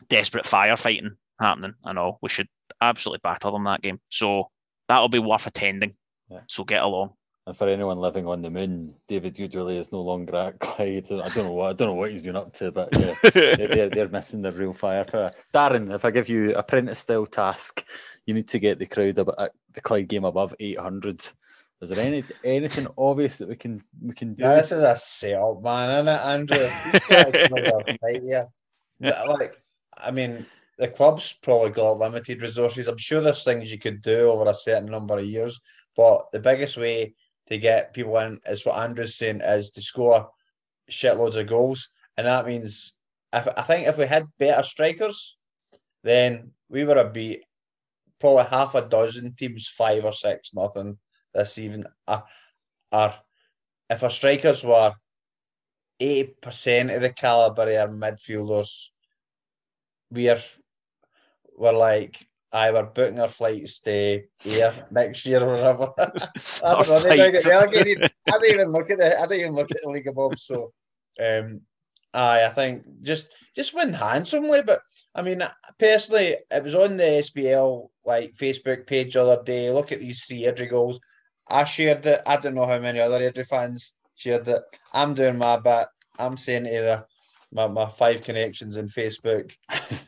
desperate firefighting happening and all. We should absolutely batter them that game. So that'll be worth attending. Yeah. So get along. And for anyone living on the moon, David Goodwillie is no longer at Clyde. I don't know what I don't know what he's been up to, but yeah, they're, they're missing the real firepower. Darren, if I give you an apprentice style task, you need to get the crowd at uh, the Clyde game above eight hundred. Is there any anything obvious that we can we can do? Yeah, this is a setup, man, isn't it, Andrew? yeah. Like, I mean, the club's probably got limited resources. I'm sure there's things you could do over a certain number of years, but the biggest way to get people in is what Andrew's saying is to score shitloads of goals, and that means if I think if we had better strikers, then we would have beat probably half a dozen teams, five or six, nothing this even. Uh, are if our strikers were eighty percent of the caliber of our midfielders, we're we're like I were booking our flights to stay here next year or whatever. I don't know. They get relegated. I don't even look at the. I don't even look at the league above. So, um, aye, I think just just win handsomely. But I mean, personally, it was on the SPL like Facebook page the other day. Look at these three Airdrie goals. I shared it. I don't know how many other Airdrie fans shared it. I'm doing my bit. I'm saying to the my, my five connections in Facebook.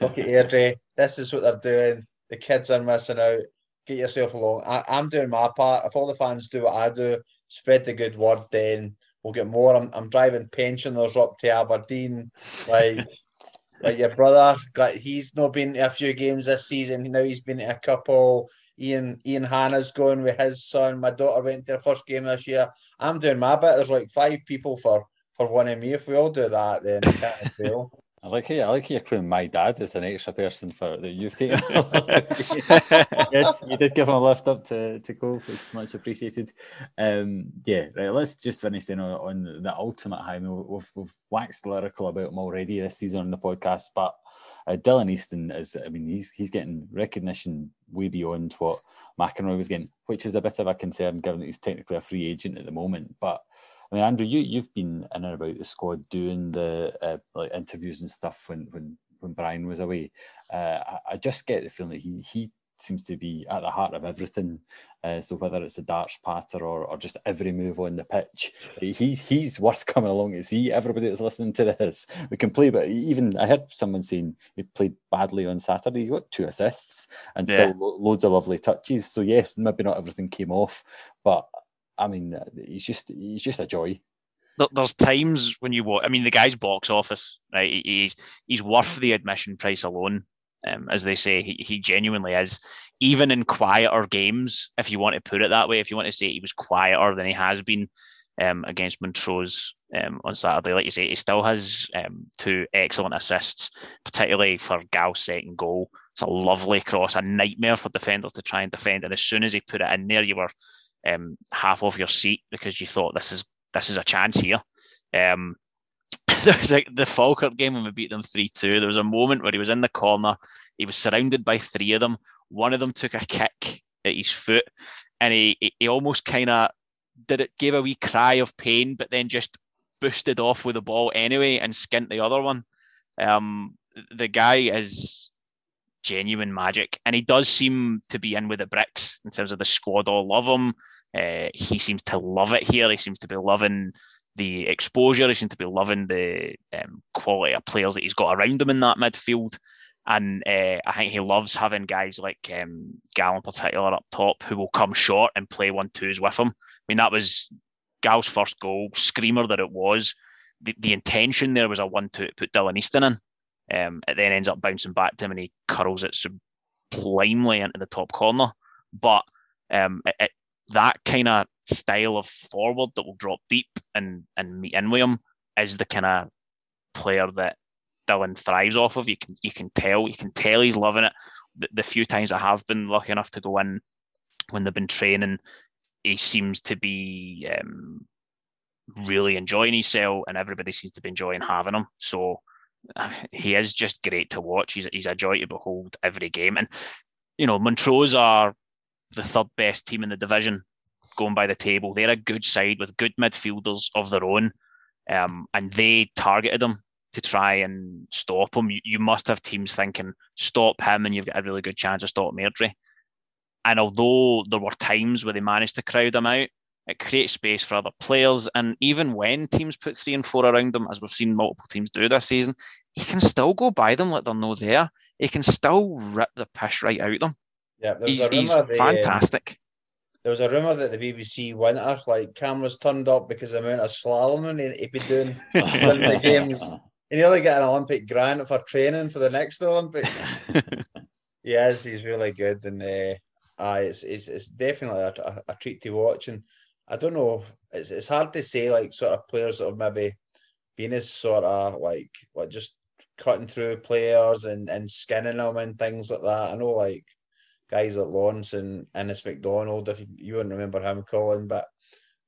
Look at Airdrie. This is what they're doing the kids are missing out. Get yourself along. I, am doing my part. If all the fans do what I do, spread the good word, then we'll get more. I'm, I'm driving pensioners up to Aberdeen. Like, like your brother, got, he's not been to a few games this season. Now he's been to a couple. Ian Ian Hanna's going with his son. My daughter went to the first game this year. I'm doing my bit. There's like five people for for one of me. If we all do that, then can't fail. I like how I like how you're my dad as an extra person for that you've taken. yes, you did give him a lift up to to go, which is much appreciated. Um, yeah, right. Let's just finish then on, on the ultimate high. I mean, we've we've waxed lyrical about him already this season on the podcast, but uh, Dylan Easton is. I mean, he's he's getting recognition way beyond what McInroy was getting, which is a bit of a concern given that he's technically a free agent at the moment, but I mean, Andrew, you you've been in and about the squad doing the uh, like interviews and stuff when when when Brian was away. Uh, I, I, just get the feeling that he he seems to be at the heart of everything. Uh, so whether it's the darts patter or, or just every move on the pitch, he he's worth coming along to see. Everybody that's listening to this, we can play. But even I heard someone saying he played badly on Saturday. He got two assists and yeah. still lo- loads of lovely touches. So yes, maybe not everything came off, but I mean, uh, he's just he's just a joy. There's times when you watch. I mean, the guy's box office, right? He's he's worth the admission price alone. Um, as they say, he, he genuinely is. Even in quieter games, if you want to put it that way, if you want to say he was quieter than he has been um, against Montrose um, on Saturday, like you say, he still has um, two excellent assists, particularly for Gal's second goal. It's a lovely cross, a nightmare for defenders to try and defend. And as soon as he put it in there, you were um, half of your seat because you thought this is this is a chance here. Um, there was like the Falkirk game when we beat them 3 2. There was a moment where he was in the corner, he was surrounded by three of them. One of them took a kick at his foot, and he, he almost kind of did it, gave a wee cry of pain, but then just boosted off with the ball anyway and skint the other one. Um, the guy is genuine magic, and he does seem to be in with the bricks in terms of the squad all love him. Uh, he seems to love it here. He seems to be loving the exposure. He seems to be loving the um, quality of players that he's got around him in that midfield. And uh, I think he loves having guys like um, Gal in particular up top who will come short and play one twos with him. I mean, that was Gal's first goal, screamer that it was. The, the intention there was a one two to put Dylan Easton in. Um, it then ends up bouncing back to him and he curls it sublimely into the top corner. But um, it, it, that kind of style of forward that will drop deep and and meet in with him is the kind of player that Dylan thrives off of. You can you can tell you can tell he's loving it. The, the few times I have been lucky enough to go in when they've been training, he seems to be um, really enjoying himself, and everybody seems to be enjoying having him. So he is just great to watch. He's he's a joy to behold every game, and you know Montrose are the third best team in the division going by the table. They're a good side with good midfielders of their own, um, and they targeted him to try and stop him. You, you, must have teams thinking, stop him, and you've got a really good chance of stopping Airdrie. And although there were times where they managed to crowd him out, it creates space for other players. And even when teams put three and four around them, as we've seen multiple teams do this season, he can still go by them like they're no there. He can still rip the piss right out of them. Yeah, he's, he's um, fantastic there was a rumor that the BBC winter, like cameras turned up because of the amount of slalom he, he'd be doing in the games. He nearly got an Olympic grant for training for the next Olympics. yes, he's really good, and uh, uh, it's, it's it's definitely a, a, a, treat to watch. And I don't know, it's it's hard to say like sort of players that have maybe been as sort of like like just cutting through players and and skinning them and things like that. I know like guys like Lawrence and Innes McDonald, if you you wouldn't remember him, Colin, but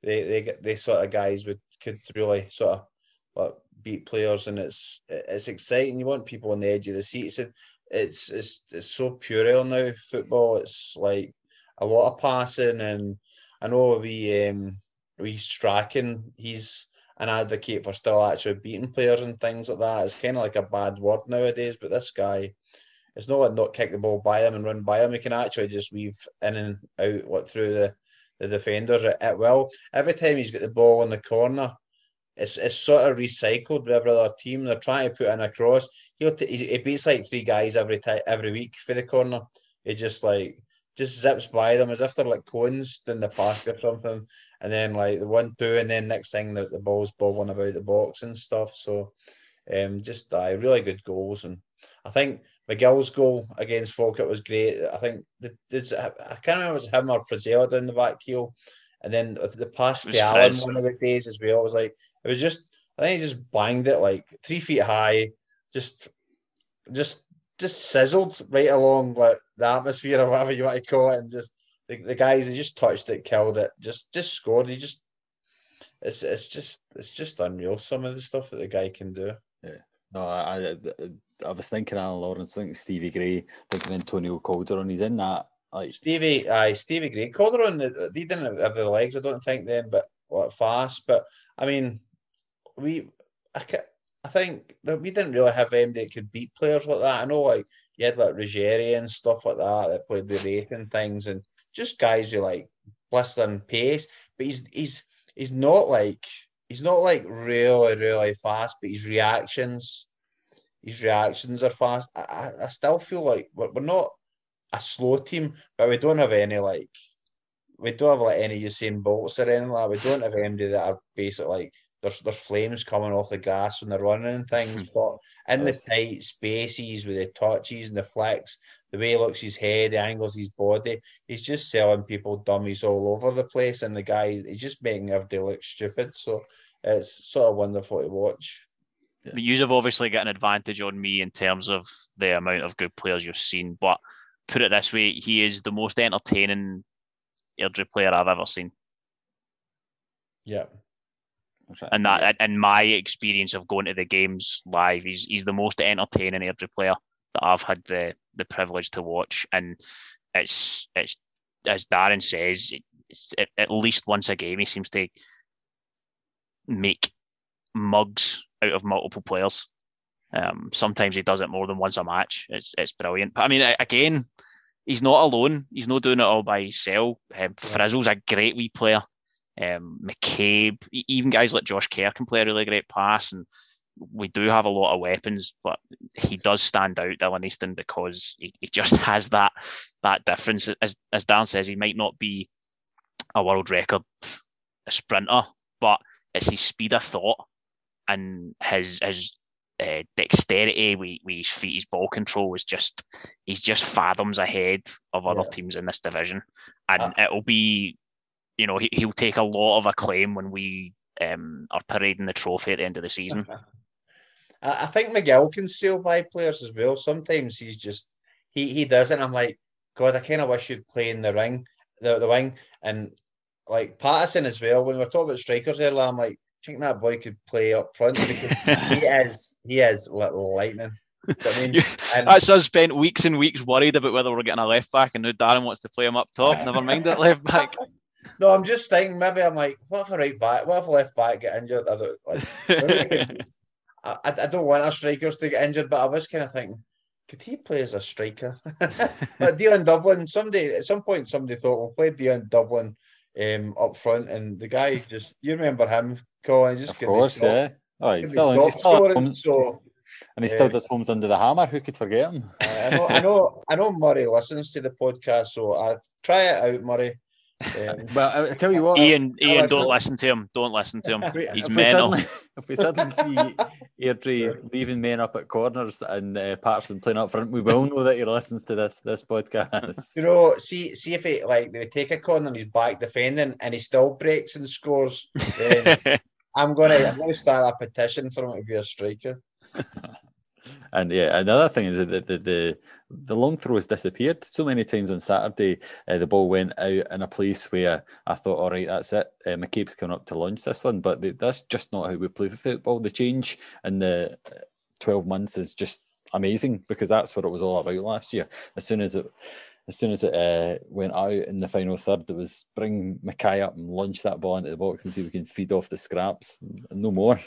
they they get they sort of guys would could really sort of like beat players, and it's it's exciting. You want people on the edge of the seats, and it's it's it's so puerile now. Football, it's like a lot of passing, and I know we um we Strachan, he's an advocate for still actually beating players and things like that. It's kind of like a bad word nowadays, but this guy it's not like not kick the ball by him and run by him. He can actually just weave in and out what through the, the defenders at, at will. Every time he's got the ball in the corner, it's it's sort of recycled with every other team. They're trying to put in a cross. He'll t- he beats like three guys every time every week for the corner. He just like just zips by them as if they're like cones in the park or something. And then like the one two, and then next thing the, the ball's bobbling about the box and stuff. So um just uh, really good goals and I think McGill's goal against Falkirk was great. I think the, I can't remember if it was him or Frizzell down the back heel. And then the pass to Allen one of the days as well was like it was just I think he just banged it like three feet high, just just just sizzled right along like the atmosphere or whatever you want to call it, and just the, the guys they just touched it, killed it, just just scored. He just it's it's just it's just unreal some of the stuff that the guy can do. Yeah. No, I, I, I was thinking Alan Lawrence, I think Stevie Gray, thinking Antonio Calderon. He's in that. Like Stevie, aye, Stevie Gray. Calderon, uh, uh, they didn't have the legs, I don't think then, but fast. But I mean, we, I, I think that we didn't really have them that could beat players like that. I know, like you had like Ruggieri and stuff like that that played the rate and things, and just guys who like blistering pace. But he's he's he's not like he's not like really really fast, but his reactions his reactions are fast. I, I still feel like we're, we're not a slow team, but we don't have any like we don't have like any Usain Bolts or anything like that. We don't have anybody that are basically like there's there's flames coming off the grass when they're running and things. but in the tight spaces with the touches and the flex, the way he looks his head, the angles his body, he's just selling people dummies all over the place. And the guy he's just making everybody look stupid. So it's sort of wonderful to watch. Yeah. you have obviously got an advantage on me in terms of the amount of good players you've seen. But put it this way, he is the most entertaining Airdrie player I've ever seen. Yeah. And that, in my experience of going to the games live, he's he's the most entertaining Airdrie player that I've had the the privilege to watch, and it's it's as Darren says, it's, at, at least once a game he seems to make mugs out of multiple players. Um, sometimes he does it more than once a match. It's it's brilliant. But I mean, again, he's not alone. He's not doing it all by himself. Um, Frizzell's a great wee player. Um, McCabe, even guys like Josh Kerr can play a really great pass, and we do have a lot of weapons, but he does stand out, Dylan Easton, because he, he just has that that difference. As as Dan says, he might not be a world record sprinter, but it's his speed of thought and his his uh, dexterity with, with his feet, his ball control is just he's just fathoms ahead of other yeah. teams in this division, and uh, it'll be, you know, he, he'll take a lot of acclaim when we um, are parading the trophy at the end of the season. I think Miguel can sail by players as well. Sometimes he's just he he doesn't. I'm like, God, I kind of wish you'd play in the ring, the, the wing, and like Paterson as well. When we are talking about strikers earlier, I'm like, think that boy could play up front because he is he is little lightning. I mean, and, that's us spent weeks and weeks worried about whether we're getting a left back, and now Darren wants to play him up top. Never mind that left back. No, I'm just thinking. Maybe I'm like, what if a right back? What if a left back get injured? I don't like. I, I don't want our strikers to get injured, but I was kind of thinking, could he play as a striker? but Dion Dublin, somebody at some point, somebody thought we'll play Dion Dublin um, up front, and the guy just you remember him, Colin? He just of course, stop, yeah. Oh, he's still, he's still scoring, so. And he still uh, does homes under the hammer. Who could forget him? I know, I know, I know. Murray listens to the podcast, so I try it out, Murray. Um, well, I tell you what, Ian, Ian, don't listen to him. Don't listen to him. He's if mental. We suddenly, if we suddenly see Airdrie leaving men up at corners and uh, Paterson playing up front, we will know that he listens to this this podcast. You know, see, see if he like they take a corner and he's back defending and he still breaks and scores. I'm gonna, I'm gonna start a petition for him to be a striker. And yeah, another thing is that the, the, the, long throw has disappeared. So many times on Saturday, uh, the ball went out in a place where I thought, all right, that's it. Uh, McCabe's coming up to launch this one. But the, that's just not how we play football. The change in the uh, 12 months is just amazing because that's what it was all about last year. As soon as it as soon as it uh, went out in the final third, it was bring Mackay up and launch that ball into the box and see if we can feed off the scraps. No more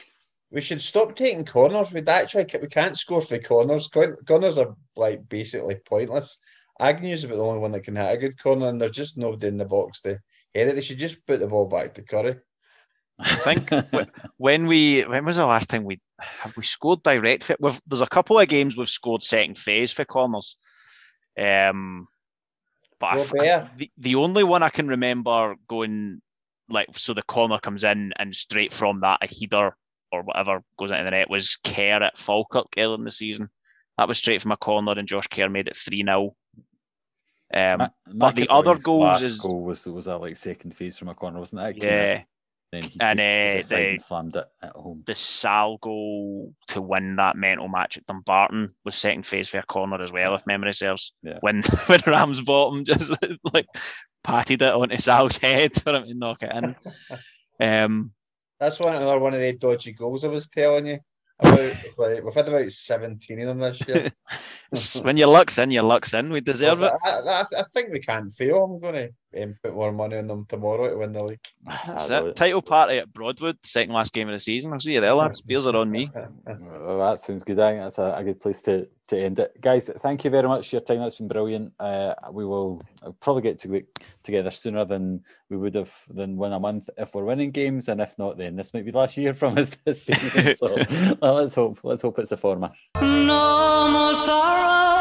we should stop taking corners. We'd actually we can't score for corners. Corners are like basically pointless. Agnew's is about the only one that can hit a good corner, and there's just nobody in the box to hit it. They should just put the ball back to Curry. I think when we when was the last time we have we scored direct? We've, there's a couple of games we've scored second phase for corners. Um, but I, the, the only one I can remember going like so the corner comes in and straight from that a header or whatever goes into the net was Kerr at Falkirk earlier in the season. That was straight from a corner, and Josh Kerr made it 3 0. Um, but the other goals is goal was was that like second phase from a corner, wasn't it? Yeah. Then he and uh, the, and slammed it at home. The Sal goal to win that mental match at Dumbarton was second phase for a corner as well, if memory serves. Yeah. When when Ramsbottom just like patted it onto Sal's head for him to knock it in. Um, that's one another one of the dodgy goals I was telling you about. like, we've had about 17 of them this year. when your luck's in, your luck's in. We deserve it. I, I, I think we can't fail. I'm going to um, put more money on them tomorrow to win the league. That's it. Title party at Broadwood, second last game of the season. I'll see you there, lads. Beers are on me. well, that sounds good. I think that's a, a, good place to, to end it. Guys, thank you very much for your time. That's been brilliant. Uh, we will probably get to get together sooner than we would have than one a month if we're winning games, and if not, then this might be the last year from us this season. so well, let's hope let's hope it's a former. No more sorrow.